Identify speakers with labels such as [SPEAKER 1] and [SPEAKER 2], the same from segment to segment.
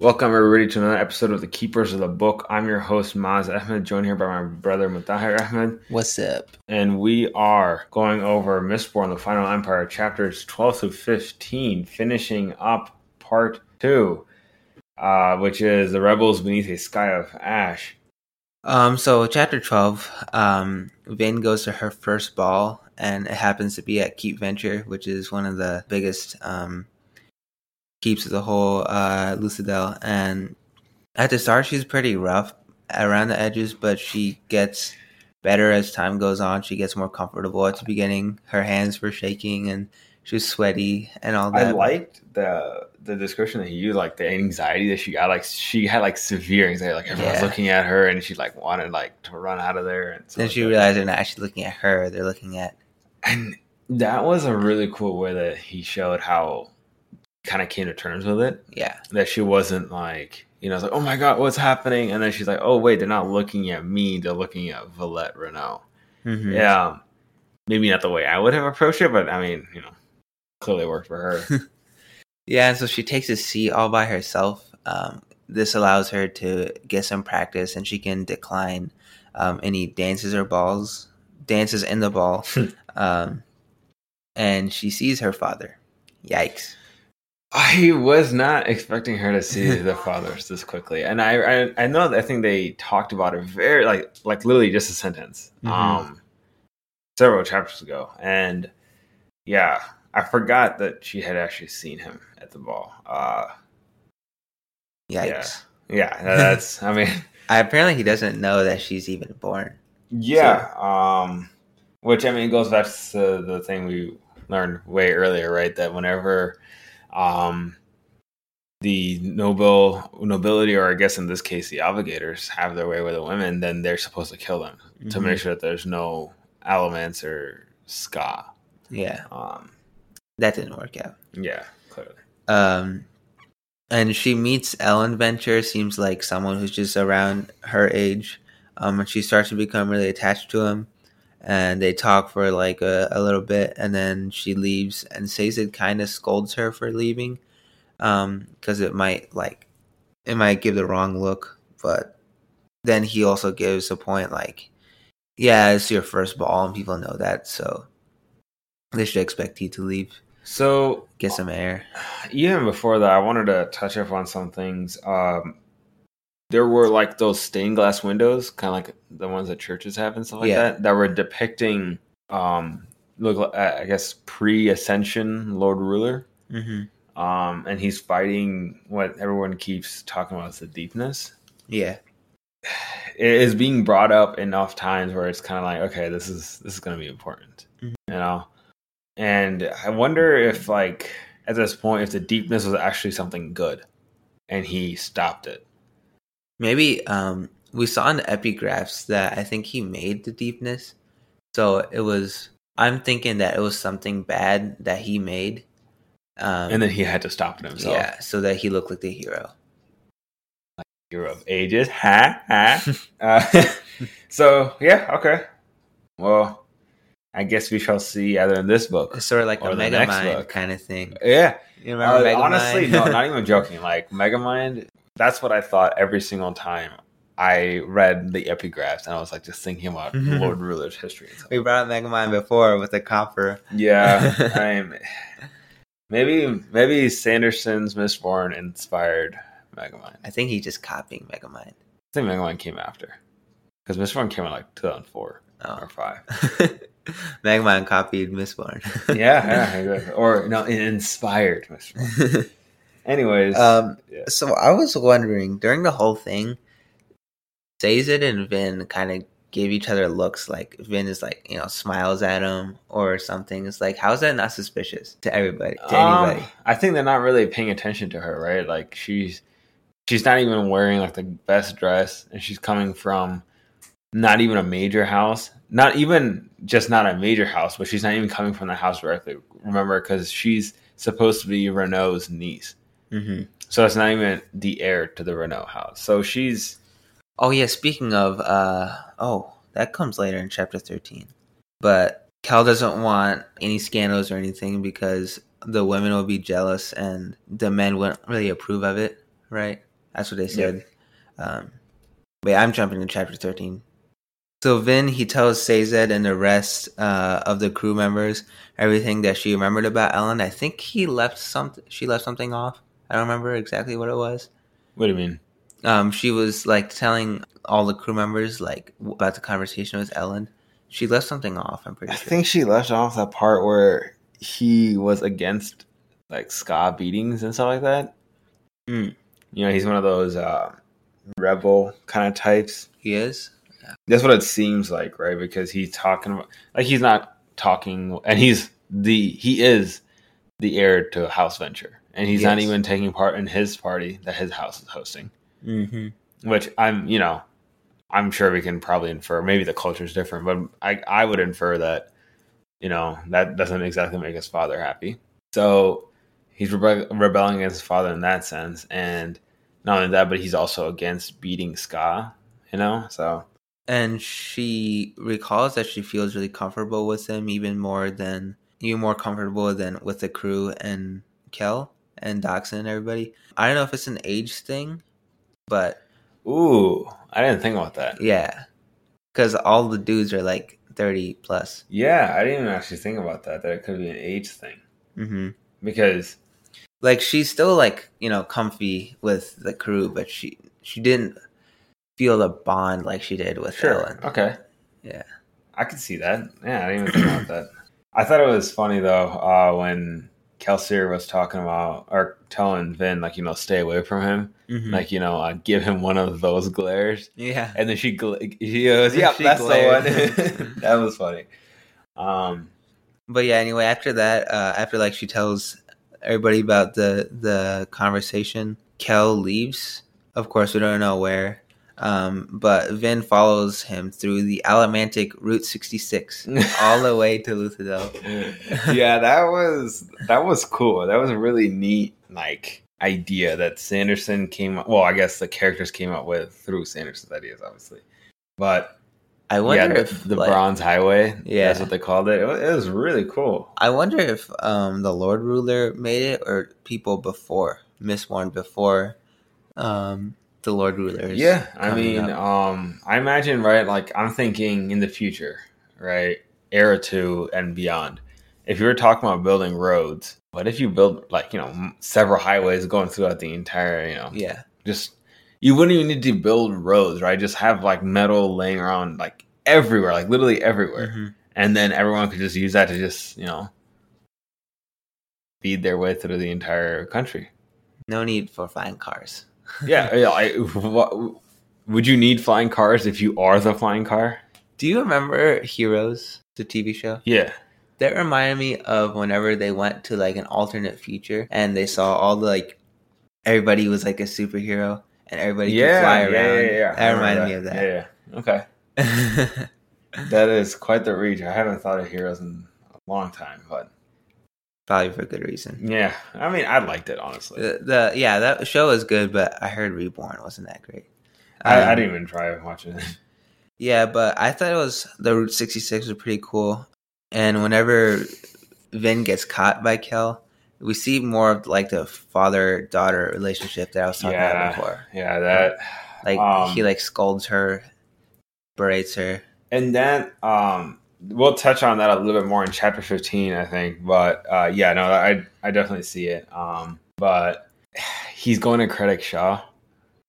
[SPEAKER 1] Welcome everybody to another episode of the Keepers of the Book. I'm your host Maz Ahmed, joined here by my brother Mutahir Ahmed,
[SPEAKER 2] What's up?
[SPEAKER 1] and we are going over Mistborn: The Final Empire, chapters 12 through 15, finishing up part two, uh, which is the rebels beneath a sky of ash.
[SPEAKER 2] Um, so chapter twelve, um, Vin goes to her first ball, and it happens to be at Keep Venture, which is one of the biggest um keeps the whole uh Luthadel. And at the start, she's pretty rough around the edges, but she gets better as time goes on. She gets more comfortable. At the beginning, her hands were shaking and she was sweaty and all that.
[SPEAKER 1] I liked the the description that he used, like the anxiety that she got. Like she had like severe anxiety. Like everyone's
[SPEAKER 2] Yeah.
[SPEAKER 1] looking at her, and she like wanted like to run out of there. And
[SPEAKER 2] then she realized they're not actually looking at her; they're looking at
[SPEAKER 1] And that was a really cool way that he showed how kind of came to terms with it.
[SPEAKER 2] yeah,
[SPEAKER 1] That she wasn't like, you know, it's like, oh my god, what's happening? And then she's like, oh wait, they're not looking at me, they're looking at Valette Renoux.
[SPEAKER 2] Mhm.
[SPEAKER 1] Yeah, maybe not the way I would have approached it, but I mean, you know, clearly worked for her.
[SPEAKER 2] Yeah, and so she takes a seat all by herself. Um, this allows her to get some practice, and she can decline um, any dances or balls, dances in the ball. um, and she sees her father. Yikes!
[SPEAKER 1] I was not expecting her to see the fathers this quickly, and I, I, I know. I think they talked about it very like, like literally just a sentence,
[SPEAKER 2] Mhm.
[SPEAKER 1] um, several chapters ago, and yeah, I forgot that she had actually seen him at the ball. Uh,
[SPEAKER 2] Yikes!
[SPEAKER 1] yeah, that's. I mean,
[SPEAKER 2] I, apparently, he doesn't know that she's even born.
[SPEAKER 1] yeah, um, which I mean goes back to the thing we learned way earlier, right? That whenever, um, the noble nobility, or I guess in this case, the obligators, have their way with the women, then they're supposed to kill them to
[SPEAKER 2] Mhm.
[SPEAKER 1] make sure that there's no elements or ska.
[SPEAKER 2] Yeah,
[SPEAKER 1] Um,
[SPEAKER 2] that didn't work out.
[SPEAKER 1] yeah, clearly.
[SPEAKER 2] Um, and she meets Elend Venture. Seems like someone who's just around her age. Um, and she starts to become really attached to him. And they talk for like a, a little bit, and then she leaves. And Sazed kind of scolds her for leaving, um, because it might like it might give the wrong look. But then he also gives a point like, yeah, it's your first ball, and people know that, so they should expect you to leave,
[SPEAKER 1] So
[SPEAKER 2] get some air.
[SPEAKER 1] even before that, I wanted to touch up on some things. Um, there were like those stained glass windows, kind of like the ones that churches have and stuff like
[SPEAKER 2] Yeah.
[SPEAKER 1] that, that were depicting, um, look, uh, I guess pre-ascension Lord Ruler,
[SPEAKER 2] Mm-hmm.
[SPEAKER 1] um, and he's fighting what everyone keeps talking about is the deepness.
[SPEAKER 2] Yeah.
[SPEAKER 1] It is being brought up enough times where it's kind of like, okay, this is this is going to be important,
[SPEAKER 2] Mhm.
[SPEAKER 1] you know. And I wonder if, like, at this point, if the deepness was actually something good, and he stopped it.
[SPEAKER 2] Maybe um we saw in the epigraphs that I think he made the deepness. So it was I'm thinking that it was something bad that he made. Um
[SPEAKER 1] and then he had to stop it himself.
[SPEAKER 2] yeah, so that he looked like the hero.
[SPEAKER 1] Hero of ages, ha ha. uh, so yeah, okay. Well, I guess we shall see either in this book.
[SPEAKER 2] It's sort of like
[SPEAKER 1] Or
[SPEAKER 2] a
[SPEAKER 1] the
[SPEAKER 2] Mega
[SPEAKER 1] next book.
[SPEAKER 2] kind of thing.
[SPEAKER 1] Yeah,
[SPEAKER 2] You
[SPEAKER 1] Uh,
[SPEAKER 2] remember Megamind?
[SPEAKER 1] honestly, no, not even joking. Like Megamind, that's what I thought every single time I read the epigraphs, and I was like just thinking about
[SPEAKER 2] Mhm.
[SPEAKER 1] Lord Ruler's history. and stuff.
[SPEAKER 2] we brought up Megamind before with the copper.
[SPEAKER 1] Yeah, I'm, maybe maybe Sanderson's Mistborn inspired Megamind. I
[SPEAKER 2] I think he's just copying Megamind.
[SPEAKER 1] I think Megamind came after because Mistborn came out like 2004
[SPEAKER 2] Oh.
[SPEAKER 1] or five.
[SPEAKER 2] Megamind copied Mistborn.
[SPEAKER 1] yeah, yeah, exactly. or no, it inspired Mistborn. Anyways,
[SPEAKER 2] um
[SPEAKER 1] yeah.
[SPEAKER 2] So I was wondering during the whole thing, Sazed and Vin kind of give each other looks like Vin is like you know smiles at him or something. It's like how's that not suspicious to everybody to
[SPEAKER 1] Um,
[SPEAKER 2] anybody?
[SPEAKER 1] I think they're not really paying attention to her, right? Like she's she's not even wearing like the best dress, and she's coming from not even a major house, not even just not a major house, but she's not even coming from the house directly. Remember, because she's supposed to be Renoux's niece,
[SPEAKER 2] hmm
[SPEAKER 1] so it's not even the heir to the Renoux house. So she's
[SPEAKER 2] Oh yeah, speaking of, uh oh that comes later in chapter thirteen, but Cal doesn't want any scandals or anything because the women will be jealous and the men wouldn't really approve of it, right? That's what they said. Um, but yeah, I'm jumping to chapter 13. So Vin he tells Sazed and the rest uh, of the crew members everything that she remembered about Elend. I think he left something. She left something off. I don't remember exactly what it was.
[SPEAKER 1] What do you mean?
[SPEAKER 2] Um, she was like telling all the crew members like about the conversation with Elend. She left something off. I'm pretty sure.
[SPEAKER 1] I
[SPEAKER 2] sure.
[SPEAKER 1] think she left off that part where he was against like ska beatings and stuff like that.
[SPEAKER 2] Mm.
[SPEAKER 1] You know, he's one of those uh, rebel kind of types.
[SPEAKER 2] he is.
[SPEAKER 1] That's what it seems like, right? Because he's talking about like he's not talking, and he's the he is the heir to House Venture, and he's not even taking part in his party that his house is hosting.
[SPEAKER 2] Mm-hmm.
[SPEAKER 1] Which I'm, you know, I'm sure we can probably infer. Maybe the culture is different, but I I would infer that, you know, that doesn't exactly make his father happy. So he's rebe- rebelling against his father in that sense, and not only that, but he's also against beating Ska. You know, so
[SPEAKER 2] And she recalls that she feels really comfortable with him, even more than even more comfortable than with the crew and Kel and and everybody. I don't know if it's an age thing, but
[SPEAKER 1] ooh, I didn't think about that.
[SPEAKER 2] yeah, because all the dudes are like thirty plus.
[SPEAKER 1] Yeah, I didn't even actually think about that. That it could be an age thing
[SPEAKER 2] Mm-hmm.
[SPEAKER 1] because
[SPEAKER 2] Like she's still like you know comfy with the crew, but she she didn't feel the bond like she did with Elend.
[SPEAKER 1] okay,
[SPEAKER 2] Yeah.
[SPEAKER 1] I could see that. Yeah, I didn't even think about that. I thought it was funny though uh, when Kelsier was talking about or telling Vin like you know stay away from him,
[SPEAKER 2] Mhm.
[SPEAKER 1] like you know uh, give him one of those glares,
[SPEAKER 2] yeah.
[SPEAKER 1] and then she gl- she goes, "Yeah,
[SPEAKER 2] She
[SPEAKER 1] that's
[SPEAKER 2] glared.
[SPEAKER 1] the one." that was funny. Um,
[SPEAKER 2] But yeah, anyway, after that, uh, after like she tells everybody about the the conversation, Kel leaves. Of course, we don't know where. Um, but Vin follows him through the Allomantic Route 66 all the way to Luthadel.
[SPEAKER 1] yeah, that was that was cool. That was a really neat like idea that Sanderson came up. Well, I guess the characters came up with through Sanderson's ideas, obviously. But
[SPEAKER 2] I wonder
[SPEAKER 1] yeah,
[SPEAKER 2] if
[SPEAKER 1] the,
[SPEAKER 2] like,
[SPEAKER 1] Bronze Highway.
[SPEAKER 2] Yeah.
[SPEAKER 1] that's what they called it. It was, it was really cool.
[SPEAKER 2] I wonder if um, the Lord Ruler made it or people before Mistborn before um, the Lord rulers.
[SPEAKER 1] Yeah, I mean, um, I imagine right. Like I'm thinking in the future, right, era two and beyond. If you were talking about building roads, what if you build like you know several highways going throughout the entire you know
[SPEAKER 2] yeah,
[SPEAKER 1] just you wouldn't even need to build roads, right? Just have like metal laying around like everywhere, like literally everywhere,
[SPEAKER 2] Mhm.
[SPEAKER 1] and then everyone could just use that to just you know feed their way through the entire country.
[SPEAKER 2] no need for flying cars.
[SPEAKER 1] Yeah, yeah. I, what, would you need flying cars if you are the flying car?
[SPEAKER 2] Do you remember Heroes, the TV show?
[SPEAKER 1] Yeah,
[SPEAKER 2] That reminded me of whenever they went to like an alternate future and they saw all the like everybody was like a superhero and everybody
[SPEAKER 1] yeah,
[SPEAKER 2] could fly
[SPEAKER 1] yeah,
[SPEAKER 2] around.
[SPEAKER 1] yeah, yeah. I
[SPEAKER 2] That reminded me of that.
[SPEAKER 1] Yeah, yeah. Okay, that is quite the reach. I haven't thought of heroes in a long time, but
[SPEAKER 2] Probably for a good reason.
[SPEAKER 1] yeah, I mean, I liked it honestly.
[SPEAKER 2] The, the yeah, that show was good, but I heard Reborn wasn't that great.
[SPEAKER 1] I, I
[SPEAKER 2] Um,
[SPEAKER 1] didn't even try watching it.
[SPEAKER 2] Yeah, but I thought it was the Route 66 was pretty cool. And whenever Vin gets caught by Kel, we see more of like the father daughter relationship that I was talking
[SPEAKER 1] Yeah.
[SPEAKER 2] about before.
[SPEAKER 1] Yeah, that
[SPEAKER 2] Like
[SPEAKER 1] Um,
[SPEAKER 2] he like scolds her, berates her.
[SPEAKER 1] and then um we'll touch on that a little bit more in chapter 15 i think but uh yeah no i i definitely see it um but he's going to Kredik Shaw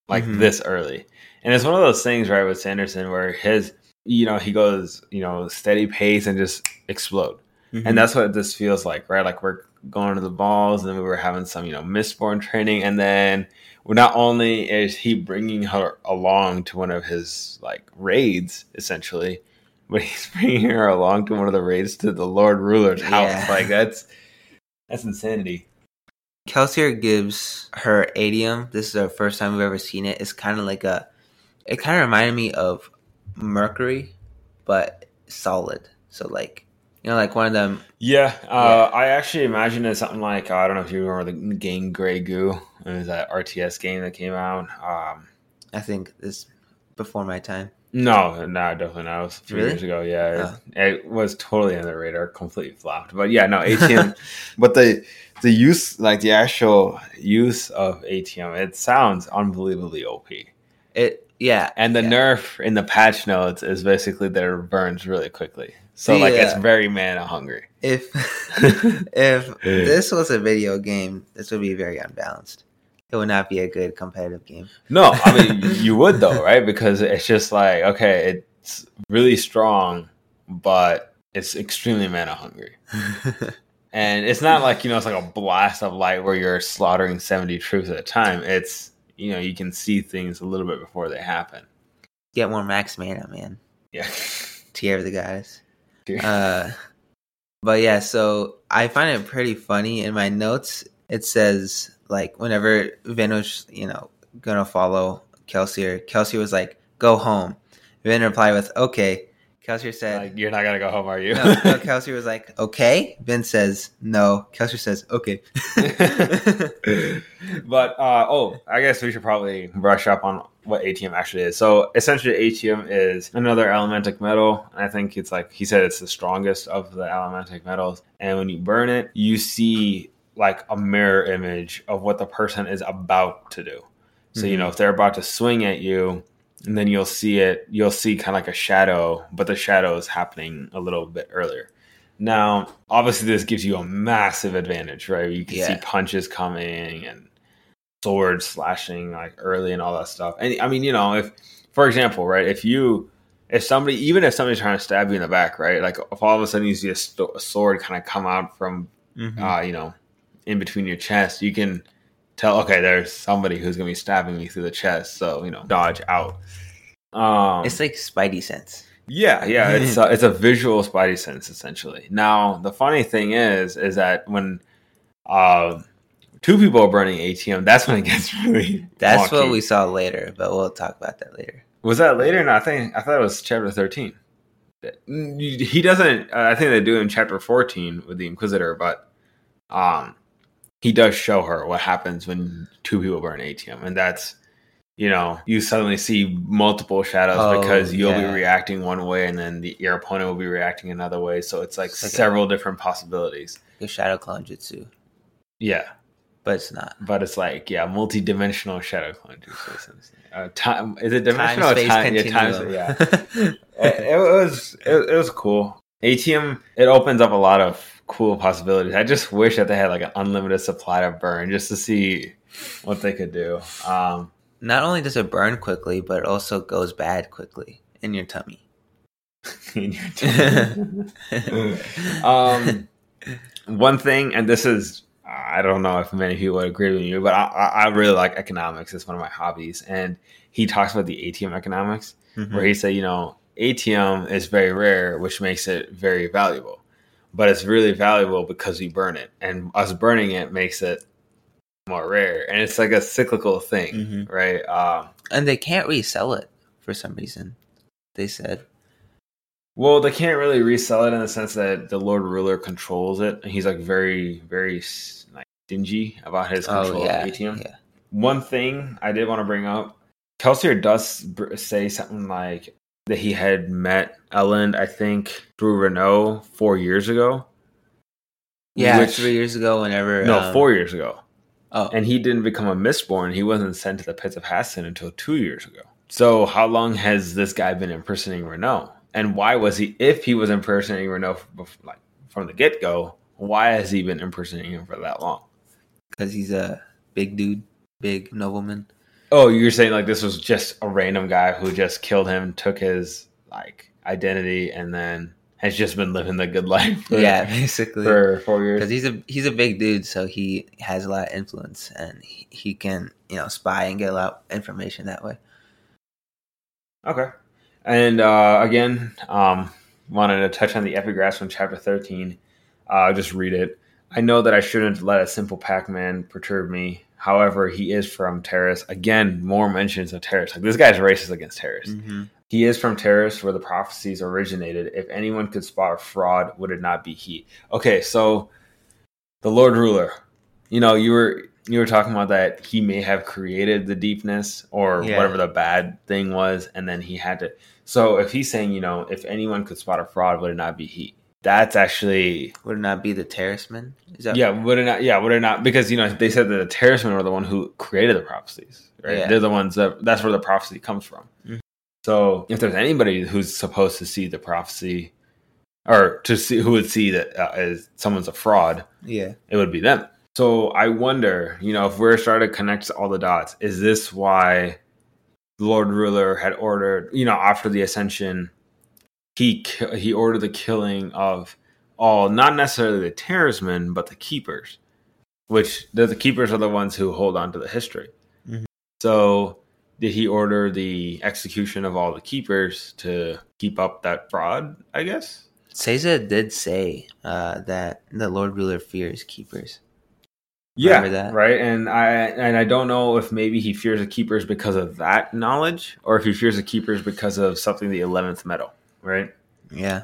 [SPEAKER 1] like
[SPEAKER 2] Mhm.
[SPEAKER 1] this early and it's one of those things right with sanderson where his you know he goes you know steady pace and just explode
[SPEAKER 2] Mm-hmm.
[SPEAKER 1] and that's what this feels like right like we're going to the balls and then we were having some you know Mistborn training and then not only is he bringing her along to one of his like raids essentially but he's bringing her along to one of the raids to the lord ruler's house
[SPEAKER 2] Yeah.
[SPEAKER 1] like that's that's insanity
[SPEAKER 2] Kelsier gives her atium. This is the first time we've ever seen it. It's kind of like a. It kind of reminded me of Mercury, but solid. So like, you know, like one of them.
[SPEAKER 1] yeah uh i actually imagine it's something like i don't know if you remember the game gray goo it was that rts game that came out um
[SPEAKER 2] I think this before my time.
[SPEAKER 1] No, no, definitely not. It was a few
[SPEAKER 2] Really?
[SPEAKER 1] years ago. Yeah,
[SPEAKER 2] Oh.
[SPEAKER 1] it, was totally on the radar, completely flopped. But yeah, no atium. but the the use, like the actual use of atium, it sounds unbelievably OP.
[SPEAKER 2] It yeah,
[SPEAKER 1] And the
[SPEAKER 2] yeah.
[SPEAKER 1] nerf in the patch notes is basically that it burns really quickly. So like it's
[SPEAKER 2] uh,
[SPEAKER 1] very mana hungry.
[SPEAKER 2] If if this was a video game, this would be very unbalanced. It would not be a good competitive game.
[SPEAKER 1] No, I mean you would though, right? Because it's just like okay, it's really strong, but it's extremely mana hungry. And it's not like, you know, it's like a blast of light where you're slaughtering 70 troops at a time. It's, you know, you can see things a little bit before they happen.
[SPEAKER 2] Get more max mana, man.
[SPEAKER 1] Yeah.
[SPEAKER 2] tier of the goddess. Uh, but yeah, so I find it pretty funny. In my notes, it says like whenever Vin was, you know, gonna follow Kelsier, Kelsey was like, "Go home." Vin replied with, "Okay." Kelsey said,
[SPEAKER 1] like, you're not to go home, are you?
[SPEAKER 2] no, no, Kelsier was like, "Okay." Vin says, "No." Kelsey says, "Okay."
[SPEAKER 1] but uh, oh, I guess we should probably brush up on what atium actually is. So essentially, atium is another Allomantic metal. I think it's like he said it's the strongest of the Allomantic metals. And when you burn it, you see like a mirror image of what the person is about to do. So you
[SPEAKER 2] Mhm.
[SPEAKER 1] know if they're about to swing at you, and then you'll see it. You'll see kind of like a shadow, but the shadow is happening a little bit earlier. Now, obviously, this gives you a massive advantage, right? You can see punches coming and swords slashing like early and all that stuff. And I mean, you know, if for example, right, if you if somebody even if somebody's trying to stab you in the back, right, like if all of a sudden you see a, sto- a sword kind of come out from
[SPEAKER 2] Mhm.
[SPEAKER 1] uh, you know, in between your chest, you can tell, okay, there's somebody who's gonna be stabbing me through the chest, so you know, dodge out. Um,
[SPEAKER 2] it's like Spidey sense.
[SPEAKER 1] yeah, yeah, it's a, it's a visual spidey sense essentially. Now, the funny thing is, is that when uh, two people are burning atium, that's when it gets really.
[SPEAKER 2] That's what we saw later, but we'll talk about that later.
[SPEAKER 1] was that later. No, I think I thought it was chapter thirteen. He doesn't. Uh, I think they do in chapter fourteen with the Inquisitor, but um, he does show her what happens when two people burn atium, and that's you know you suddenly see multiple shadows
[SPEAKER 2] Oh,
[SPEAKER 1] because you'll
[SPEAKER 2] yeah.
[SPEAKER 1] be reacting one way, and then the, your opponent will be reacting another way. So it's like
[SPEAKER 2] It's like a-
[SPEAKER 1] several different possibilities.
[SPEAKER 2] The shadow clone jutsu,
[SPEAKER 1] Yeah,
[SPEAKER 2] but it's not.
[SPEAKER 1] but it's like yeah, multi-dimensional shadow clone. jutsu. Uh, time is it dimensional?
[SPEAKER 2] Time space
[SPEAKER 1] time, yeah, time, yeah. it, it was it, it was cool. ATM it opens up a lot of cool possibilities. I just wish that they had like an unlimited supply to burn just to see what they could do. Um,
[SPEAKER 2] Not only does it burn quickly, but it also goes bad quickly in your tummy.
[SPEAKER 1] in your team. um, one thing, and this is I don't know if many people would agree with you, but I, I really like economics. It's one of my hobbies, and he talks about the atium economics.
[SPEAKER 2] Mhm.
[SPEAKER 1] where he said, you know, ATM is very rare, which makes it very valuable. But it's really valuable because we burn it, and us burning it makes it more rare. And it's like a cyclical thing,
[SPEAKER 2] Mhm.
[SPEAKER 1] right? Um,
[SPEAKER 2] And they can't resell it for some reason. They said.
[SPEAKER 1] well, they can't really resell it in the sense that the Lord Ruler controls it, and he's like very, very like stingy about his control
[SPEAKER 2] Oh yeah,
[SPEAKER 1] of atium.
[SPEAKER 2] yeah.
[SPEAKER 1] One thing I did want to bring up, Kelsier does say something like that he had met Elend, I think, through Renoux four years ago.
[SPEAKER 2] Yeah,
[SPEAKER 1] Which-
[SPEAKER 2] three years ago, whenever
[SPEAKER 1] No,
[SPEAKER 2] um,
[SPEAKER 1] four years ago.
[SPEAKER 2] Oh,
[SPEAKER 1] And he didn't become a Mistborn. He wasn't sent to the pits of Hathsin until two years ago. So how long has this guy been impersonating Renoux? And why was he, if he was impersonating Renoux f- like from the get go, why has he been impersonating him for that long?
[SPEAKER 2] because he's a big dude, big nobleman.
[SPEAKER 1] Oh, you're saying like this was just a random guy who just killed him, took his like identity, and then has just been living the good life. For,
[SPEAKER 2] yeah, basically.
[SPEAKER 1] for four years.
[SPEAKER 2] Because he's a he's a big dude, so he has a lot of influence, and he, he can you know spy and get a lot of information that way.
[SPEAKER 1] Okay, and uh, again, um, wanted to touch on the epigraphs from chapter thirteen. Uh, I'll just read it. I know that I shouldn't let a simple packman perturb me. However, he is from Terris. Again, more mentions of Terris. Like this guy's racist against Terris.
[SPEAKER 2] Mm-hmm.
[SPEAKER 1] He is from Terris, where the prophecies originated. If anyone could spot a fraud, would it not be he? Okay, so the Lord Ruler. You know, you were you were talking about that he may have created the deepness or
[SPEAKER 2] Yeah.
[SPEAKER 1] whatever the bad thing was, and then he had to. So if he's saying, you know, if anyone could spot a fraud, would it not be he? That's actually
[SPEAKER 2] Would it not be the Terrisman? Is that
[SPEAKER 1] yeah, would it not? Yeah, would it not? Because you know they said that the Terrismen were the one who created the prophecies, right?
[SPEAKER 2] Yeah.
[SPEAKER 1] They're the ones that that's where the prophecy comes from.
[SPEAKER 2] Mhm.
[SPEAKER 1] So if there's anybody who's supposed to see the prophecy, or to see who would see that uh, as someone's a fraud,
[SPEAKER 2] Yeah.
[SPEAKER 1] it would be them. So I wonder, you know, if we're starting to connect all the dots, is this why the Lord Ruler had ordered, you know, after the ascension, he he ordered the killing of all, not necessarily the Terrismen, but the keepers, which the, the keepers are the ones who hold on to the history.
[SPEAKER 2] Mhm.
[SPEAKER 1] So did he order the execution of all the keepers to keep up that fraud? I guess.
[SPEAKER 2] Sazed did say uh, that the Lord Ruler fears keepers.
[SPEAKER 1] Yeah, right. And I and I don't know if maybe he fears the keepers because of that knowledge, or if he fears the keepers because of something the eleventh metal, right?
[SPEAKER 2] Yeah.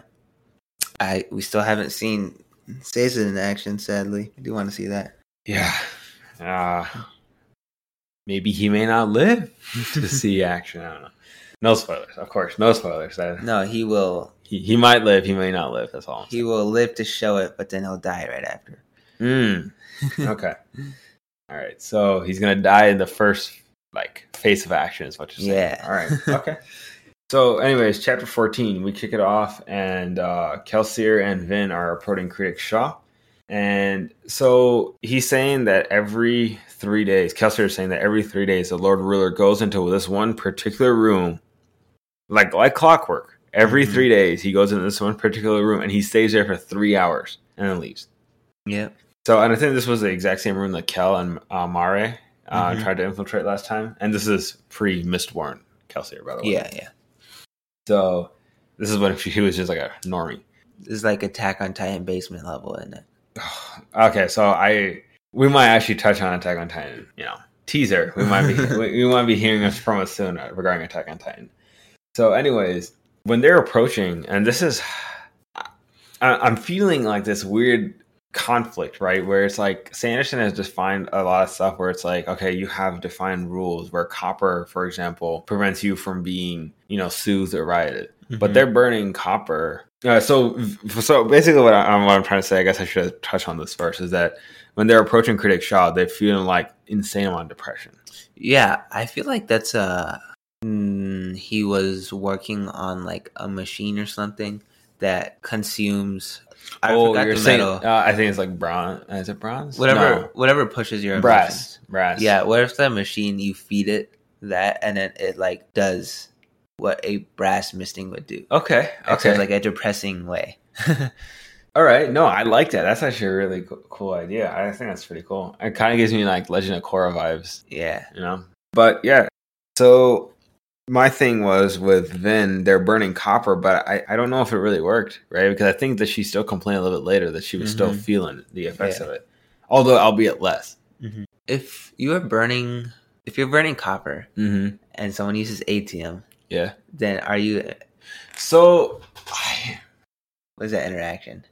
[SPEAKER 2] I we still haven't seen Sazed in action, sadly. I do want to see that.
[SPEAKER 1] Yeah. Uh, maybe he may not live to see action. I don't know. No spoilers, of course. No spoilers. That-
[SPEAKER 2] No, he will
[SPEAKER 1] He, he might live. He may not live. That's all. I'm
[SPEAKER 2] he will live to show it, but then he'll die right after.
[SPEAKER 1] Mm. Okay. All right. So he's gonna die in the first like face of action, is what you're saying.
[SPEAKER 2] Yeah.
[SPEAKER 1] All right. Okay. so, anyways, chapter fourteen, we kick it off, and uh, Kelsier and Vin are approaching Kredik Shaw, and so he's saying that every three days, Kelsier is saying that every three days, the Lord Ruler goes into this one particular room, like like clockwork. Every
[SPEAKER 2] Mhm.
[SPEAKER 1] three days, he goes into this one particular room, and he stays there for three hours, and then leaves.
[SPEAKER 2] Yep.
[SPEAKER 1] So, and I think this was the exact same room that Kel and uh, Mare uh,
[SPEAKER 2] Mhm.
[SPEAKER 1] tried to infiltrate last time. And this is pre Mistborn Kelsier, by the way.
[SPEAKER 2] Yeah, yeah.
[SPEAKER 1] So, this is when she was just like a normie.
[SPEAKER 2] This is like Attack on Titan basement level, isn't it?
[SPEAKER 1] okay, so I we might actually touch on Attack on Titan. You know, teaser. We might be we, we might be hearing us from us soon uh, regarding Attack on Titan. So, anyways, when they're approaching, and this is, I, I'm feeling like this weird conflict, right? Where it's like Sanderson has defined a lot of stuff where it's like, okay, you have defined rules where copper, for example, prevents you from being, you know, soothed or rioted but
[SPEAKER 2] Mhm.
[SPEAKER 1] they're burning copper. Uh, so, so basically, what, I, what I'm trying to say, I guess I should touch on this first, is that when they're approaching Kredik Shaw, they're feeling like insane on depression.
[SPEAKER 2] Yeah, I feel like that's uh mm, he was working on like a machine or something that consumes I
[SPEAKER 1] oh,
[SPEAKER 2] forgot
[SPEAKER 1] you're saying?
[SPEAKER 2] metal.
[SPEAKER 1] Uh, I think it's like bronze. Is it bronze?
[SPEAKER 2] whatever
[SPEAKER 1] No.
[SPEAKER 2] whatever pushes your
[SPEAKER 1] brass.
[SPEAKER 2] emotions.
[SPEAKER 1] Brass.
[SPEAKER 2] Yeah, what if that machine you feed it that and then it like does what a brass misting would do.
[SPEAKER 1] Okay. Okay.
[SPEAKER 2] like a depressing way.
[SPEAKER 1] All right. No, I like that. That's actually a really co- cool idea. I think that's pretty cool. It kind of gives me like Legend of Korra vibes.
[SPEAKER 2] yeah.
[SPEAKER 1] you know. But yeah, so my thing was with Vin, they're burning copper, but I, I don't know if it really worked, right? Because I think that she still complained a little bit later that she was still
[SPEAKER 2] Mhm.
[SPEAKER 1] feeling the effects
[SPEAKER 2] Yeah.
[SPEAKER 1] of it, although albeit less.
[SPEAKER 2] If you are burning if you're burning copper
[SPEAKER 1] Mm-hmm.
[SPEAKER 2] and someone uses atium,
[SPEAKER 1] Yeah.
[SPEAKER 2] then are you
[SPEAKER 1] So I,
[SPEAKER 2] what is that interaction?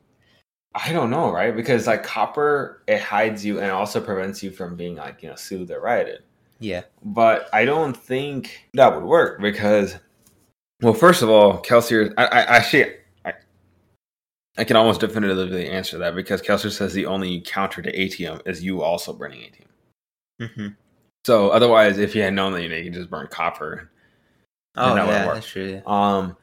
[SPEAKER 1] I don't know, right? Because like copper, it hides you and also prevents you from being like you know soothed or rioted.
[SPEAKER 2] Yeah.
[SPEAKER 1] but I don't think that would work because, well, first of all, Kelsier, I, I actually, I, I can almost definitively answer that because Kelsier says the only counter to atium is you also burning atium.
[SPEAKER 2] Mm-hmm.
[SPEAKER 1] So otherwise, if you had known that, you know, you could just burn copper.
[SPEAKER 2] Oh yeah, that's true.
[SPEAKER 1] Um,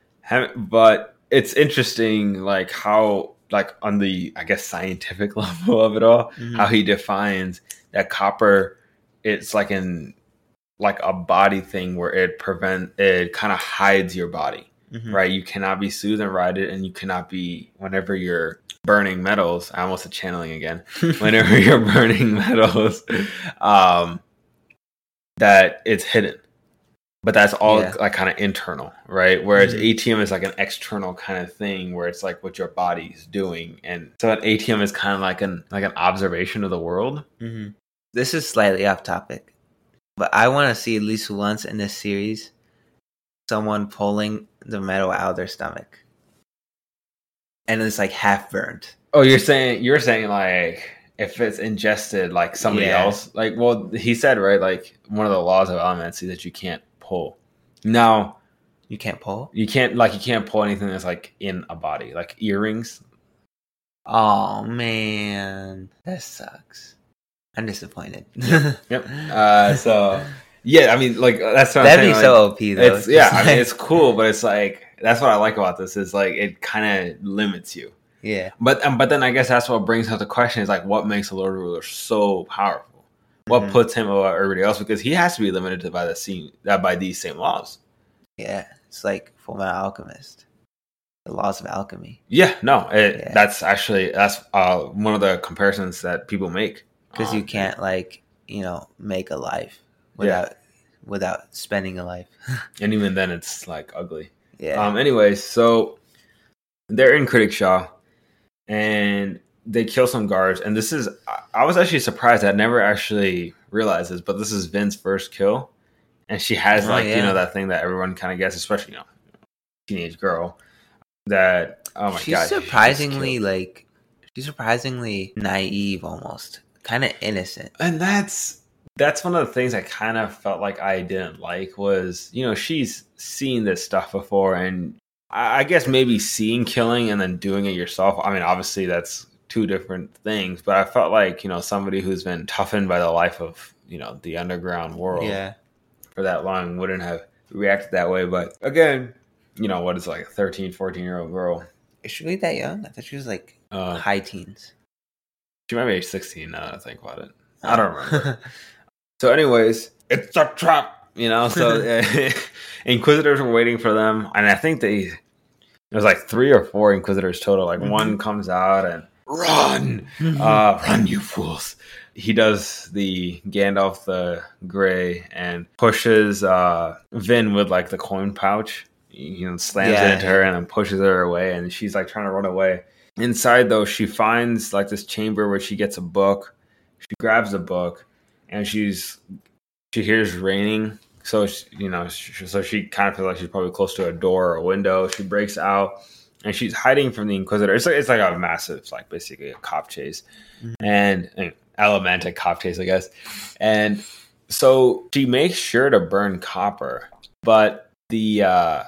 [SPEAKER 1] but it's interesting, like how, like on the, I guess, scientific level of it all,
[SPEAKER 2] Mhm.
[SPEAKER 1] how he defines that copper it's like in like a body thing where it prevent it kind of hides your body
[SPEAKER 2] Mhm.
[SPEAKER 1] right you cannot be soothed and righted and you cannot be whenever you're burning metals i almost said channeling again whenever you're burning metals um that it's hidden but that's all
[SPEAKER 2] Yeah.
[SPEAKER 1] like kind of internal right whereas
[SPEAKER 2] Mhm.
[SPEAKER 1] atium is like an external kind of thing where it's like what your body's doing and so an atium is kind of like an like an observation of the world
[SPEAKER 2] hmm This is slightly off topic, but I want to see at least once in this series someone pulling the metal out of their stomach, and it's like half burned.
[SPEAKER 1] Oh, you're saying you're saying like if it's ingested like somebody
[SPEAKER 2] Yeah.
[SPEAKER 1] else. Like, well, he said right, like one of the laws of Allomancy that you can't pull. Now
[SPEAKER 2] You can't pull.
[SPEAKER 1] you can't like you can't pull anything that's like in a body, like earrings.
[SPEAKER 2] Oh man, that sucks. I'm disappointed.
[SPEAKER 1] Yep. Uh, so yeah, I mean, like that's what
[SPEAKER 2] That'd be
[SPEAKER 1] saying,
[SPEAKER 2] so
[SPEAKER 1] like,
[SPEAKER 2] OP though.
[SPEAKER 1] It's yeah,
[SPEAKER 2] Just
[SPEAKER 1] I mean, it's cool, but it's like that's what I like about this is like it kind of limits you.
[SPEAKER 2] yeah,
[SPEAKER 1] But um, but then I guess that's what brings up the question is like what makes the Lord Ruler so powerful? What
[SPEAKER 2] Mhm.
[SPEAKER 1] puts him above everybody else? Because he has to be limited by the same uh, by these same laws.
[SPEAKER 2] yeah. It's like Full Metal Alchemist, the laws of alchemy.
[SPEAKER 1] Yeah, no, it,
[SPEAKER 2] Yeah.
[SPEAKER 1] that's actually that's uh, one of the comparisons that people make
[SPEAKER 2] Because you
[SPEAKER 1] Um,
[SPEAKER 2] can't like you know make a life
[SPEAKER 1] Yeah.
[SPEAKER 2] without without spending a life.
[SPEAKER 1] and even then it's like ugly.
[SPEAKER 2] yeah.
[SPEAKER 1] Um. Anyways, so they're in Kredik Shaw, and they kill some guards. And this is I- was actually surprised. I never actually realized this, but this is Vin's first kill, and she has
[SPEAKER 2] Oh,
[SPEAKER 1] like you know that thing that everyone kind of gets, especially you know teenage girl. That oh my
[SPEAKER 2] she's
[SPEAKER 1] god, she
[SPEAKER 2] surprisingly
[SPEAKER 1] killed.
[SPEAKER 2] like she's surprisingly naive, almost kind of innocent.
[SPEAKER 1] and that's that's one of the things I kind of felt like I didn't like was you know she's seen this stuff before and I guess maybe seeing killing and then doing it yourself. I mean, obviously that's two different things, but I felt like you know somebody who's been toughened by the life of you know the underground world
[SPEAKER 2] Yeah,
[SPEAKER 1] for that long wouldn't have reacted that way. But again, you know what is like a 13, 14 year old girl.
[SPEAKER 2] is she really that young? I thought she was like
[SPEAKER 1] Uh,
[SPEAKER 2] high teens.
[SPEAKER 1] she might be age sixteen now that I think about it. I don't remember. So, anyways, it's a trap, you know. So, uh, inquisitors were waiting for them, and I think they there's like three or four inquisitors total. Like one comes out and run, uh, run, you fools. He does the Gandalf the Gray and pushes uh, Vin with like the coin pouch. You know, slams
[SPEAKER 2] Yeah.
[SPEAKER 1] it into her and then pushes her away, and she's like trying to run away. Inside, though, she finds like this chamber where she gets a book. She grabs the book, and she's she hears raining. So she, you know, she, so she kind of feels like she's probably close to a door or a window. She breaks out, and she's hiding from the Inquisitor. It's like it's like a massive, like basically a cop chase,
[SPEAKER 2] Mhm.
[SPEAKER 1] and, and elemental cop chase, I guess. And so she makes sure to burn copper, but the uh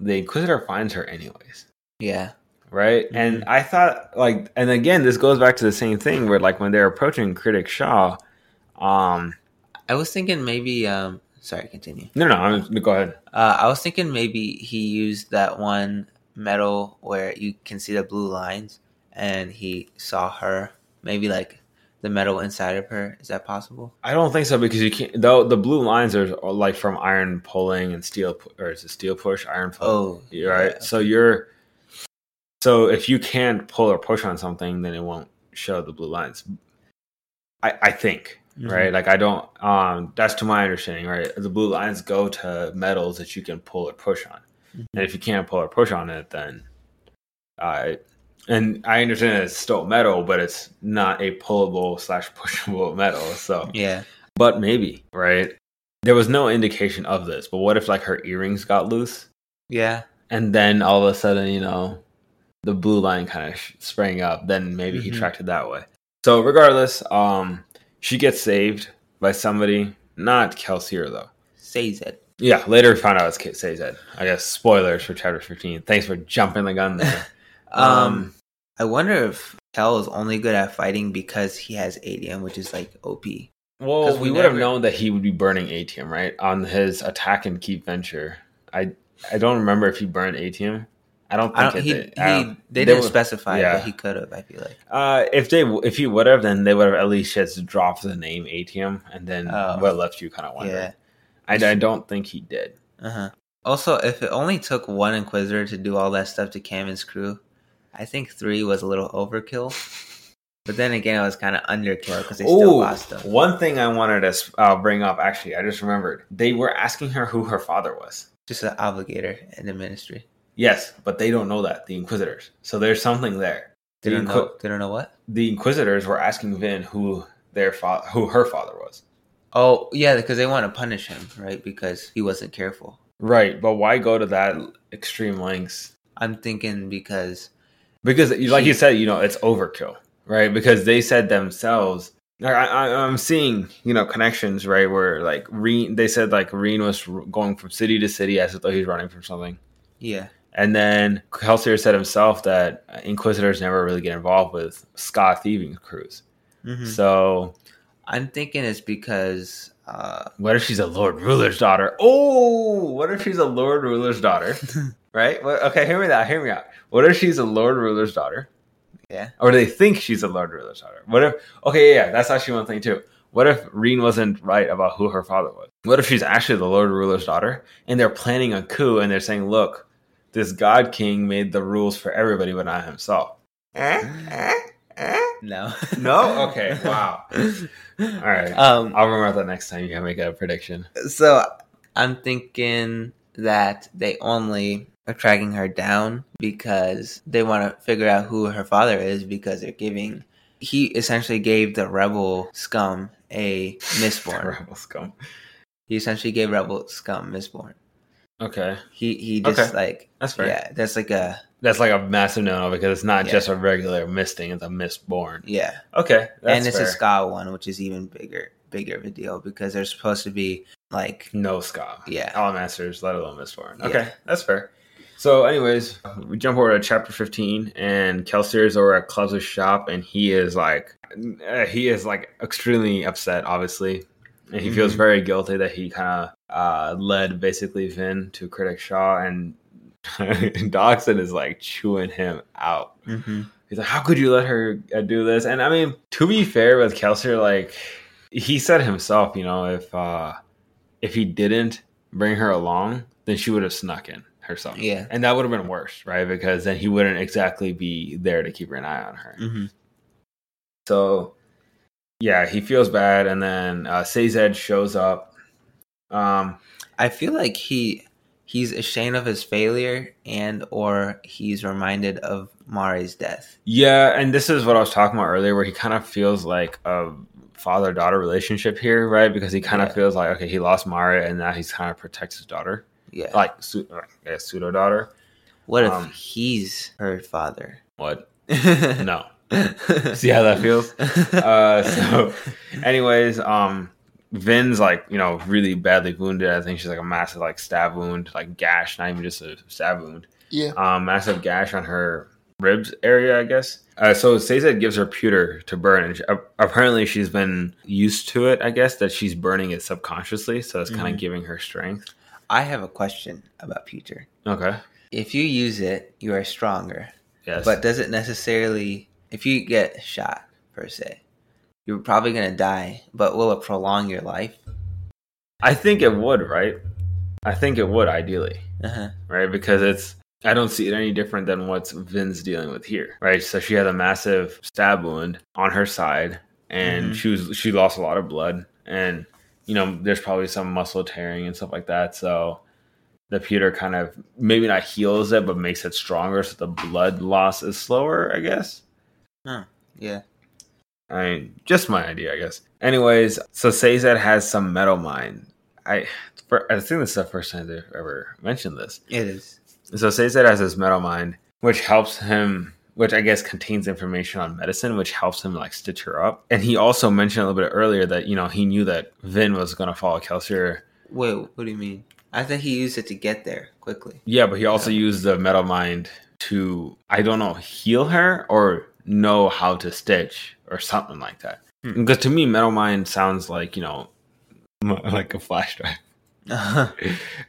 [SPEAKER 1] the Inquisitor finds her anyways
[SPEAKER 2] yeah,
[SPEAKER 1] right? And I thought like, and again, this goes back to the same thing where like when they're approaching Kredik Shaw, um,
[SPEAKER 2] I was thinking maybe. um Sorry, continue.
[SPEAKER 1] no, no, I'm go ahead.
[SPEAKER 2] Uh, I was thinking maybe he used that one metal where you can see the blue lines, and he saw her. Maybe like the metal inside of her. Is that possible?
[SPEAKER 1] I don't think so because you can't. Though the blue lines are like from iron pulling and steel, or it's a steel push, iron pull.
[SPEAKER 2] Oh,
[SPEAKER 1] You're right.
[SPEAKER 2] yeah.
[SPEAKER 1] So you're. So if you can't pull or push on something, then it won't show the blue lines. I I think
[SPEAKER 2] Mhm.
[SPEAKER 1] right. Like I don't. Um, that's to my understanding. Right. The blue lines go to metals that you can pull or push on.
[SPEAKER 2] Mhm.
[SPEAKER 1] And if you can't pull or push on it, then I and I understand it's still metal, but it's not a pullable slash pushable metal. So,
[SPEAKER 2] Yeah.
[SPEAKER 1] but maybe right. There was no indication of this, but what if like her earrings got loose,
[SPEAKER 2] Yeah.
[SPEAKER 1] and then all of a sudden, you know, the blue line kind of sh- sprang up? Then maybe he
[SPEAKER 2] Mhm.
[SPEAKER 1] tracked it that way. So, regardless, um, she gets saved by somebody, not Kelsier though.
[SPEAKER 2] Sazed.
[SPEAKER 1] Yeah, later we found out it's Kate Sazed. I guess spoilers for chapter 15. Thanks for jumping the gun there.
[SPEAKER 2] Um, I wonder if Kel is only good at fighting because he has atium, which is like OP.
[SPEAKER 1] well, we,
[SPEAKER 2] we
[SPEAKER 1] would have known that he would be burning atium, right? On his attack and keep venture. I I don't remember if he burned atium. I don't think
[SPEAKER 2] I don't. He,
[SPEAKER 1] did.
[SPEAKER 2] he
[SPEAKER 1] I don't-
[SPEAKER 2] they didn't
[SPEAKER 1] would-
[SPEAKER 2] specify,
[SPEAKER 1] yeah.
[SPEAKER 2] but he could have. I feel like.
[SPEAKER 1] Uh, if they if he would have, then they would have at least just dropped the name atium, and then
[SPEAKER 2] Oh.
[SPEAKER 1] would have left you kind of wondering.
[SPEAKER 2] Yeah.
[SPEAKER 1] I, I don't think he did.
[SPEAKER 2] Uh huh. Also, if it only took one Inquisitor to do all that stuff to Cam crew, I think three was a little overkill. But then again, it was kind of underkill because they still lost them.
[SPEAKER 1] one thing I wanted to uh, bring up, actually, I just remembered. They were asking her who her father was.
[SPEAKER 2] Just an obligator in the ministry.
[SPEAKER 1] Yes, but they don't know that the Inquisitors. So there's something there.
[SPEAKER 2] They
[SPEAKER 1] The,
[SPEAKER 2] don't
[SPEAKER 1] Inqui-
[SPEAKER 2] know. They don't know what.
[SPEAKER 1] the Inquisitors were asking Vin who their father, who her father was.
[SPEAKER 2] Oh yeah, because they want to punish him, right? Because he wasn't careful.
[SPEAKER 1] Right, but why go to that extreme lengths?
[SPEAKER 2] I'm thinking because
[SPEAKER 1] Because, like
[SPEAKER 2] He-
[SPEAKER 1] you said, you know, it's overkill. right? Because they said themselves. Like I, I, I'm seeing, you know, connections, right? Where like Reen, they said like Reen was r- going from city to city as though he's running from something,
[SPEAKER 2] Yeah.
[SPEAKER 1] and then Kelsier said himself that Inquisitors never really get involved with ska thieving crews.
[SPEAKER 2] Mhm.
[SPEAKER 1] So
[SPEAKER 2] I'm thinking it's because uh,
[SPEAKER 1] what if she's a Lord Ruler's daughter? Oh, what if she's a Lord Ruler's daughter? right? Well, okay, hear me out. Hear me out. What if she's a Lord Ruler's daughter?
[SPEAKER 2] yeah,
[SPEAKER 1] or they think she's a Lord Ruler's daughter. What if? Okay, yeah, that's actually one thing too. What if Reen wasn't right about who her father was? What if she's actually the Lord Ruler's daughter, and they're planning a coup, and they're saying, "Look, this God King made the rules for everybody, but not himself."
[SPEAKER 2] No,
[SPEAKER 1] No. Okay. Wow. All right.
[SPEAKER 2] Um,
[SPEAKER 1] I'll remember that next time you make a prediction.
[SPEAKER 2] so I'm thinking that they only are tracking her down because they want to figure out who her father is because they're giving. He essentially gave the rebel scum a Mistborn.
[SPEAKER 1] Rebel scum.
[SPEAKER 2] he essentially gave rebel scum Mistborn.
[SPEAKER 1] Okay,
[SPEAKER 2] He he just
[SPEAKER 1] Okay.
[SPEAKER 2] like
[SPEAKER 1] that's fair.
[SPEAKER 2] yeah, that's like a
[SPEAKER 1] That's like a massive no no because it's not
[SPEAKER 2] Yeah.
[SPEAKER 1] just a regular misting; it's a mistborn.
[SPEAKER 2] yeah,
[SPEAKER 1] Okay,
[SPEAKER 2] and it's
[SPEAKER 1] fair.
[SPEAKER 2] a ska one, which is even bigger bigger of a deal because they're supposed to be like
[SPEAKER 1] No ska.
[SPEAKER 2] Yeah.
[SPEAKER 1] All masters, let alone Mistborn.
[SPEAKER 2] Yeah.
[SPEAKER 1] Okay, that's fair. So, anyways, we jump over to chapter 15, and Kelsier is over at Clubs' shop, and he is like, uh, he is like extremely upset, obviously. And he feels
[SPEAKER 2] Mhm.
[SPEAKER 1] very guilty that he kind of uh, led basically Vin to Kredik Shaw, and Dockson is like chewing him out.
[SPEAKER 2] mhm.
[SPEAKER 1] He's like, "How could you let her uh, do this?" And I mean, to be fair with Kelsier, like he said himself, you know, if uh if he didn't bring her along, then she would have snuck in herself.
[SPEAKER 2] Yeah.
[SPEAKER 1] and that would have been worse, right? Because then he wouldn't exactly be there to keep an eye on her.
[SPEAKER 2] Mhm.
[SPEAKER 1] So, yeah, he feels bad, and then uh, Sazed shows up. Um,
[SPEAKER 2] I feel like he he's ashamed of his failure and or he's reminded of Mare's death.
[SPEAKER 1] Yeah, and this is what I was talking about earlier, where he kind of feels like a father daughter relationship here, right? Because he kind of feels like okay, he lost Mare, and now he's kind of protects his daughter,
[SPEAKER 2] Yeah.
[SPEAKER 1] like su- like, pseudo daughter.
[SPEAKER 2] what if
[SPEAKER 1] um,
[SPEAKER 2] he's her father?
[SPEAKER 1] What?
[SPEAKER 2] No.
[SPEAKER 1] See how that feels? Uh, so, anyways, um, Vin's like you know really badly wounded. I think she's like a massive like stab wound, like gash, not even just a stab wound.
[SPEAKER 3] Yeah.
[SPEAKER 1] um, massive gash on her ribs area, I guess. Uh, so Sazed gives her pewter to burn, and she, uh, apparently she's been used to it. I guess that she's burning it subconsciously, so it's kind of giving her strength.
[SPEAKER 2] I have a question about pewter.
[SPEAKER 1] Okay.
[SPEAKER 2] If you use it, you are stronger.
[SPEAKER 1] Yes.
[SPEAKER 2] But does it necessarily if you get shot per se, you're probably gonna die, but will it prolong your life?
[SPEAKER 1] I think it would, right? I think it would ideally,
[SPEAKER 2] Uh-huh.
[SPEAKER 1] right? Because it's I don't see it any different than what Vin's dealing with here, right? So she had a massive stab wound on her side, and
[SPEAKER 2] Mhm.
[SPEAKER 1] she was she lost a lot of blood, and you know there's probably some muscle tearing and stuff like that. So the pewter kind of maybe not heals it, but makes it stronger, so the blood loss is slower. I guess.
[SPEAKER 2] Yeah.
[SPEAKER 1] I mean, just my idea, I guess. Anyways, so Sazed has some metalmind. I for, I think this is the first time they've ever mentioned this.
[SPEAKER 2] It is.
[SPEAKER 1] So Sazed has this metalmind, which helps him, which I guess contains information on medicine, which helps him like stitch her up. And he also mentioned a little bit earlier that you know he knew that Vin was going to follow Kelsier.
[SPEAKER 2] Wait, what do you mean? I think he used it to get there quickly.
[SPEAKER 1] Yeah, but he also oh. used the metal mind to I don't know heal her or know how to stitch or something like that.
[SPEAKER 2] Hmm.
[SPEAKER 1] Because to me, metal mind sounds like you know like a flash drive.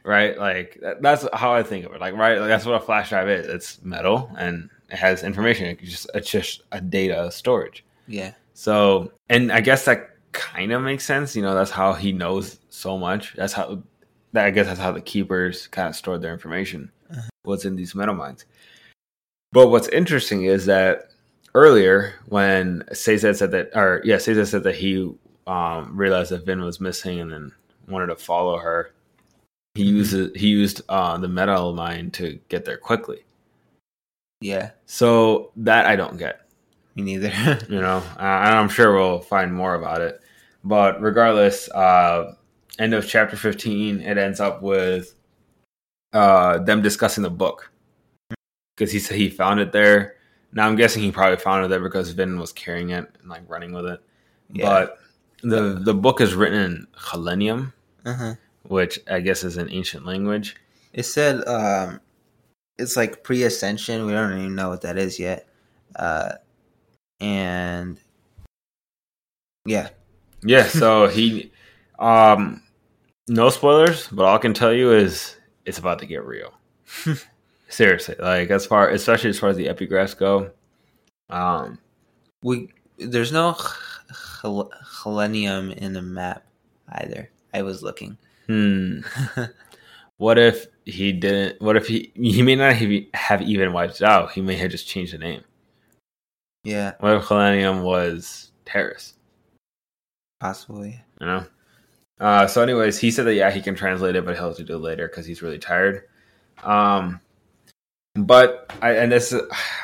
[SPEAKER 1] right? Like that, that's how I think of it. Like right, like, that's what a flash drive is. It's metal and it has information. It's just it's just a data storage.
[SPEAKER 2] yeah.
[SPEAKER 1] So, and I guess that kind of makes sense. You know, that's how he knows so much. That's how that I guess that's how the keepers kind of stored their information.
[SPEAKER 2] Uh-huh.
[SPEAKER 1] What's in these metalminds. But what's interesting is that earlier when Sazed said that, or yeah, Sazed said that he um, realized that Vin was missing and then wanted to follow her. He
[SPEAKER 2] Mhm.
[SPEAKER 1] used he used uh, the metalmind to get there quickly.
[SPEAKER 2] Yeah.
[SPEAKER 1] So that I don't get.
[SPEAKER 2] Me neither.
[SPEAKER 1] You know, uh, and I'm sure we'll find more about it. But regardless, uh, end of chapter 15, it ends up with uh, them discussing the book because he said he found it there, Now I'm guessing he probably found it there because Vin was carrying it and like running with it.
[SPEAKER 2] Yeah.
[SPEAKER 1] But the the book is written in Khlennium,
[SPEAKER 2] Uh-huh.
[SPEAKER 1] which I guess is an ancient language.
[SPEAKER 2] It said um, it's like pre-ascension. We don't even know what that is yet. Uh, and yeah,
[SPEAKER 1] Yeah, so he um no spoilers, but all I can tell you is it's about to get real. Seriously, like as far especially as far as the epigraphs go. Um
[SPEAKER 2] we there's no Khlennium in the map either. I was looking.
[SPEAKER 1] hmm. What if he didn't what if he he may not have, have even wiped it out. He may have just changed the name.
[SPEAKER 2] yeah,
[SPEAKER 1] What if Khlennium was Terris?
[SPEAKER 2] possibly.
[SPEAKER 1] You know. Uh, so, anyways, he said that yeah, he can translate it, but he'll have to do it later because he's really tired. Um, but I and this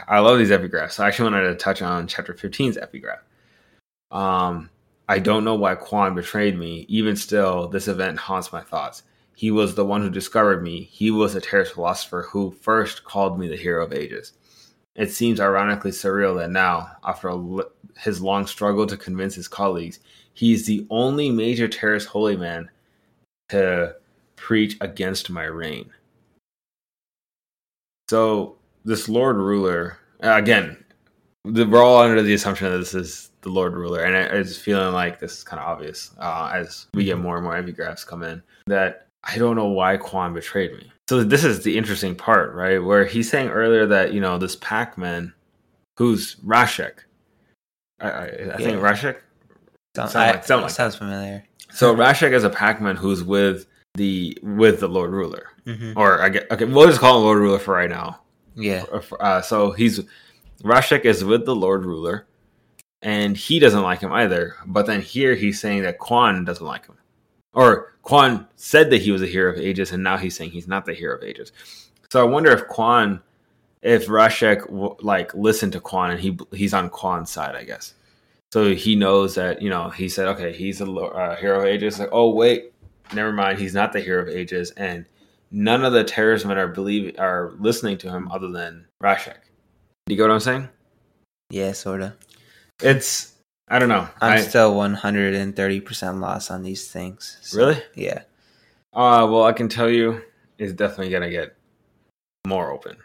[SPEAKER 1] I love these epigraphs. So I actually wanted to touch on chapter 15's epigraph. Um, I don't know why Kwaan betrayed me. Even still, this event haunts my thoughts. He was the one who discovered me. He was a Terris philosopher who first called me the hero of ages. It seems ironically surreal that now, after a his long struggle to convince his colleagues, he's the only major Terris holy man to preach against my reign. So this Lord Ruler, again, the, we're all under the assumption that this is the Lord Ruler, and I, it's feeling like this is kind of obvious uh, as we get more and more epigraphs come in. That I don't know why Kwaan betrayed me. So this is the interesting part, right? Where he's saying earlier that you know this packman, who's Rashek. I, I, I think. Rashek.
[SPEAKER 2] Sound,
[SPEAKER 1] Sound like- sound like
[SPEAKER 2] sounds familiar.
[SPEAKER 1] So Rashek is a packman who's with the with the Lord Ruler,
[SPEAKER 2] hmm
[SPEAKER 1] or I get okay. We'll just call him Lord Ruler for right now.
[SPEAKER 2] Yeah,
[SPEAKER 1] Uh, so he's Rashek is with the Lord Ruler, and he doesn't like him either. But then here he's saying that Kwaan doesn't like him, or Kwaan said that he was a hero of ages, and now he's saying he's not the hero of ages. So I wonder if Kwaan, if Rashek w- like listened to Kwaan and he he's on Kwaan's side, I guess. So he knows that you know he said okay he's a uh, hero of ages. Like oh wait, never mind, he's not the hero of ages, and none of the Terrismen are believe are listening to him other than Rashek. Do you get what I'm saying?
[SPEAKER 2] yeah, sorta.
[SPEAKER 1] It's I don't know.
[SPEAKER 2] I'm
[SPEAKER 1] I,
[SPEAKER 2] still 130 percent lost on these things. so-
[SPEAKER 1] really?
[SPEAKER 2] Yeah.
[SPEAKER 1] Uh well, I can tell you, it's definitely gonna get more open,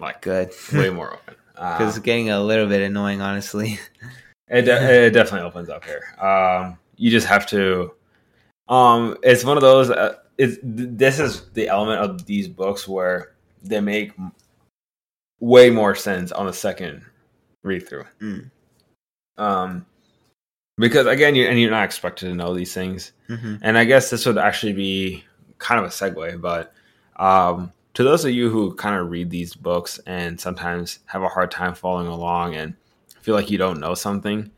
[SPEAKER 1] like
[SPEAKER 2] Good.
[SPEAKER 1] way more open. Uh,
[SPEAKER 2] Because it's getting a little bit annoying, honestly.
[SPEAKER 1] It, de- it definitely opens up here. Um, you just have to. Um, it's one of those. Uh, it's this is the element of these books where they make way more sense on the second read through.
[SPEAKER 2] Mm.
[SPEAKER 1] Um, because again, you and you're not expected to know these things.
[SPEAKER 2] hmm
[SPEAKER 1] And I guess this would actually be kind of a segue, but um, to those of you who kind of read these books and sometimes have a hard time following along and feel like you don't know something,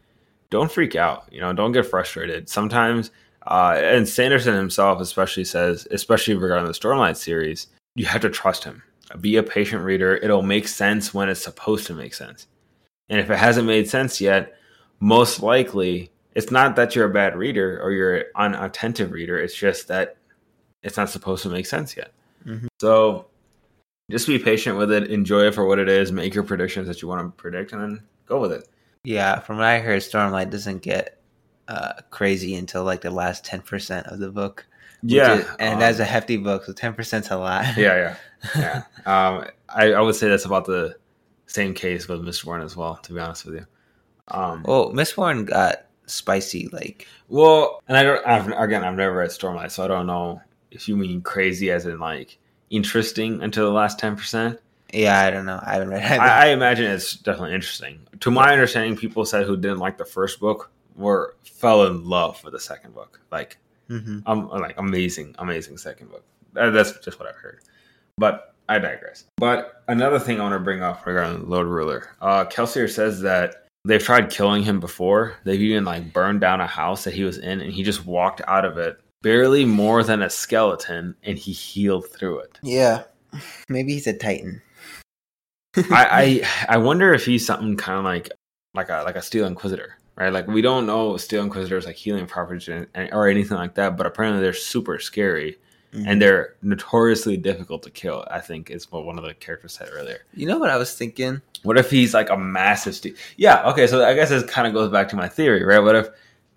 [SPEAKER 1] don't freak out. You know, don't get frustrated. Sometimes, uh, and Sanderson himself especially says, especially regarding the Stormlight series, you have to trust him. Be a patient reader. It'll make sense when it's supposed to make sense. And if it hasn't made sense yet, most likely it's not that you're a bad reader or you're an unattentive reader. It's just that it's not supposed to make sense yet.
[SPEAKER 2] Mhm.
[SPEAKER 1] So just be patient with it, enjoy it for what it is, make your predictions that you want to predict, and then go with it.
[SPEAKER 2] Yeah, from what I heard, Stormlight doesn't get uh, crazy until like the last 10% of the book.
[SPEAKER 1] Yeah,
[SPEAKER 2] is- and
[SPEAKER 1] um,
[SPEAKER 2] that's a hefty book, so 10%'s a lot.
[SPEAKER 1] yeah, yeah, yeah. um, I, I would say that's about the same case with Mistborn as well. To be honest with you. Um,
[SPEAKER 2] well, Mistborn got spicy, like,
[SPEAKER 1] Well, and I don't. I've, again, I've never read Stormlight, so I don't know if you mean crazy as in like interesting until the last ten percent.
[SPEAKER 2] yeah, I don't know. I haven't read.
[SPEAKER 1] I, I imagine it's definitely interesting. To my understanding, people said who didn't like the first book were fell in love with the second book. Like,
[SPEAKER 2] hmm
[SPEAKER 1] um, like amazing, amazing second book. That- That's just what I've heard. But I digress. But another thing I want to bring up regarding Lord Ruler, uh, Kelsier says that they've tried killing him before. They've even like burned down a house that he was in, and he just walked out of it barely more than a skeleton, and he healed through it.
[SPEAKER 2] Yeah. Maybe he's a Titan.
[SPEAKER 1] I, I I wonder if he's something kind of like like a like a Steel Inquisitor, right? Like we don't know Steel Inquisitors like healing properties or anything like that, but apparently they're super scary and mm-hmm. they're notoriously difficult to kill. I think is what one of the characters said earlier.
[SPEAKER 2] You know what I was thinking?
[SPEAKER 1] What if he's like a massive steal? Yeah, okay, so I guess this kind of goes back to my theory, right? What if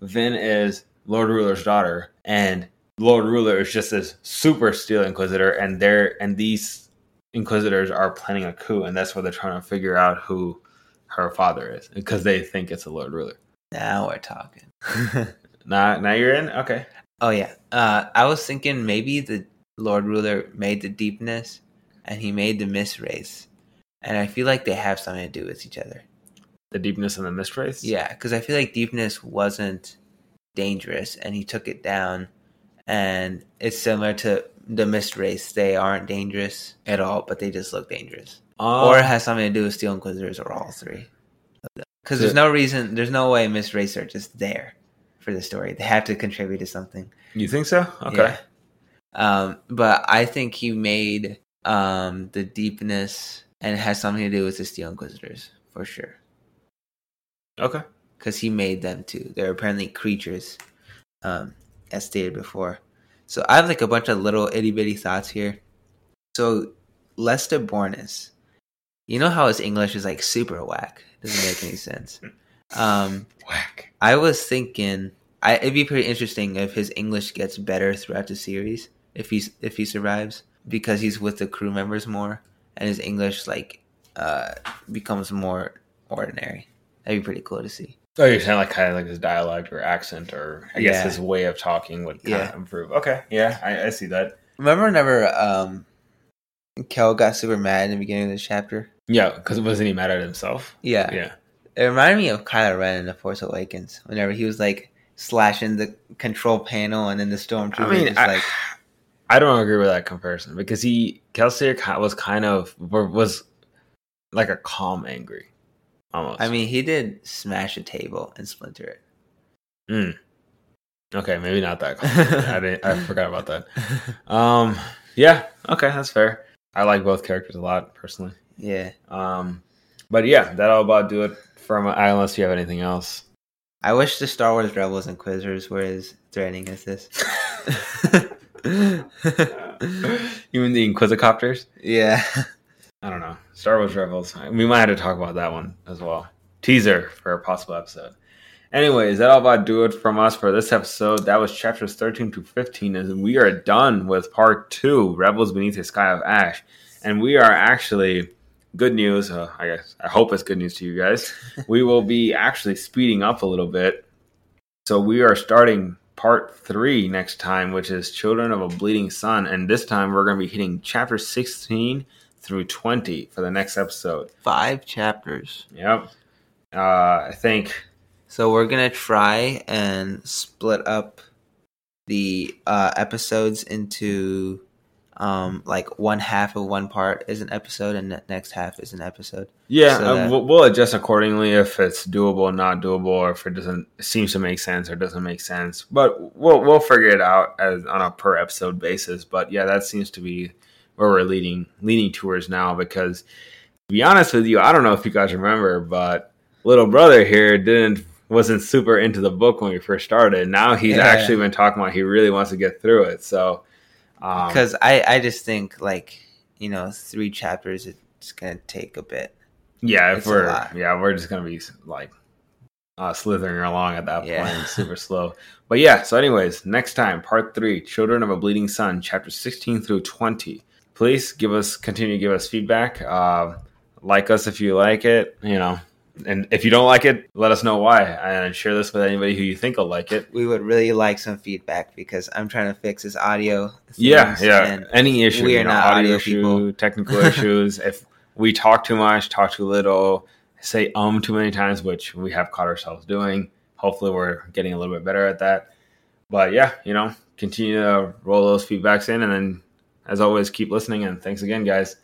[SPEAKER 1] Vin is Lord Ruler's daughter and Lord Ruler is just this super steel inquisitor and they're and these inquisitors are planning a coup and that's why they're trying to figure out who her father is because they think it's a Lord Ruler.
[SPEAKER 2] Now we're talking.
[SPEAKER 1] Now now you're in? Okay.
[SPEAKER 2] oh yeah. Uh, I was thinking maybe the Lord Ruler made the deepness, and he made the mistwraiths, and I feel like they have something to do with each other.
[SPEAKER 1] The deepness and the mistwraiths?
[SPEAKER 2] Yeah, because I feel like deepness wasn't dangerous, and he took it down, and it's similar to the mistwraiths. They aren't dangerous at all, but they just look dangerous.
[SPEAKER 1] Oh,
[SPEAKER 2] or it has something to do with Steel Inquisitors or all three. Because there's no reason, there's no way Miss are just there for the story. They have to contribute to something.
[SPEAKER 1] you think so? Okay.
[SPEAKER 2] Yeah. Um, but I think he made um, the deepness, and it has something to do with the Steel Inquisitors for sure.
[SPEAKER 1] Okay.
[SPEAKER 2] Because he made them too. They're apparently creatures, um, as stated before. So I have like a bunch of little itty bitty thoughts here. So Lestibournes, you know how his English is like super whack. Doesn't make any sense. Um,
[SPEAKER 1] Whack.
[SPEAKER 2] I was thinking I, it'd be pretty interesting if his English gets better throughout the series if he's if he survives because he's with the crew members more and his English like uh becomes more ordinary. That'd be pretty cool to see.
[SPEAKER 1] Oh, you're saying like kind of like his dialect or accent or I guess
[SPEAKER 2] Yeah.
[SPEAKER 1] his way of talking would kind
[SPEAKER 2] Yeah.
[SPEAKER 1] of improve. Okay. Yeah, I, I see that.
[SPEAKER 2] Remember whenever um Kel got super mad in the beginning of this chapter?
[SPEAKER 1] Yeah, because wasn't he mad at himself?
[SPEAKER 2] Yeah.
[SPEAKER 1] Yeah.
[SPEAKER 2] It reminded me of Kylo Ren in The Force Awakens. Whenever he was like slashing the control panel and then the stormtrooper
[SPEAKER 1] I mean,
[SPEAKER 2] just
[SPEAKER 1] I,
[SPEAKER 2] like
[SPEAKER 1] I don't agree with that comparison because he Kelsier was kind of was like a calm angry, almost.
[SPEAKER 2] I mean he did smash a table and splinter it.
[SPEAKER 1] Mm. okay, maybe not that. Calm. I didn't. I forgot about that. Um, yeah. Okay, that's fair. I like both characters a lot personally.
[SPEAKER 2] Yeah.
[SPEAKER 1] Um, but yeah, that'll about do it from unless you have anything else.
[SPEAKER 2] I wish the Star Wars Rebels Inquisitors were as threatening as this.
[SPEAKER 1] you mean the Inquisicopters?
[SPEAKER 2] yeah.
[SPEAKER 1] I don't know. Star Wars Rebels. We might have to talk about that one as well. Teaser for a possible episode. Anyways, that'll about do it from us for this episode. That was chapters 13 to 15, and we are done with part two, Rebels Beneath the Sky of Ash. And we are actually good news. Uh, I guess I hope it's good news to you guys. we will be actually speeding up a little bit. So we are starting part three next time, which is Children of a Bleeding Sun. And this time we're going to be hitting chapter 16 through 20 for the next episode.
[SPEAKER 2] Five chapters.
[SPEAKER 1] Yep. Uh, I think
[SPEAKER 2] So we're gonna try and split up the uh, episodes into um, like one half of one part is an episode and the next half is an episode.
[SPEAKER 1] Yeah,
[SPEAKER 2] So
[SPEAKER 1] uh,
[SPEAKER 2] that-
[SPEAKER 1] we'll, we'll adjust accordingly if it's doable, not doable, or if it doesn't seems to make sense or doesn't make sense. But we'll we'll figure it out as on a per episode basis. But yeah, that seems to be where we're leading leaning towards now. Because to be honest with you, I don't know if you guys remember, but little brother here didn't wasn't super into the book when we first started. Now he's
[SPEAKER 2] Yeah.
[SPEAKER 1] actually been talking about he really wants to get through it. So um,
[SPEAKER 2] Because I I just think like you know three chapters it's gonna take a bit.
[SPEAKER 1] Yeah, if
[SPEAKER 2] It's
[SPEAKER 1] we're yeah, we're just gonna be like uh, slithering along at that
[SPEAKER 2] Yeah.
[SPEAKER 1] point, super slow. But yeah, so anyways, next time, part three, Children of a Bleeding Sun, chapter sixteen through twenty. Please give us continue to give us feedback. Uh, like us if you like it, you know, and if you don't like it, let us know why, and share this with anybody who you think will like it.
[SPEAKER 2] We would really like some feedback because I'm trying to fix this audio.
[SPEAKER 1] Yeah, yeah. Any issue,
[SPEAKER 2] we are
[SPEAKER 1] you know,
[SPEAKER 2] not
[SPEAKER 1] audio
[SPEAKER 2] audio
[SPEAKER 1] issue,
[SPEAKER 2] people.
[SPEAKER 1] technical issues. If we talk too much, talk too little, say um too many times, which we have caught ourselves doing. Hopefully, we're getting a little bit better at that. But yeah, you know, continue to roll those feedbacks in, and then as always, keep listening. And thanks again, guys.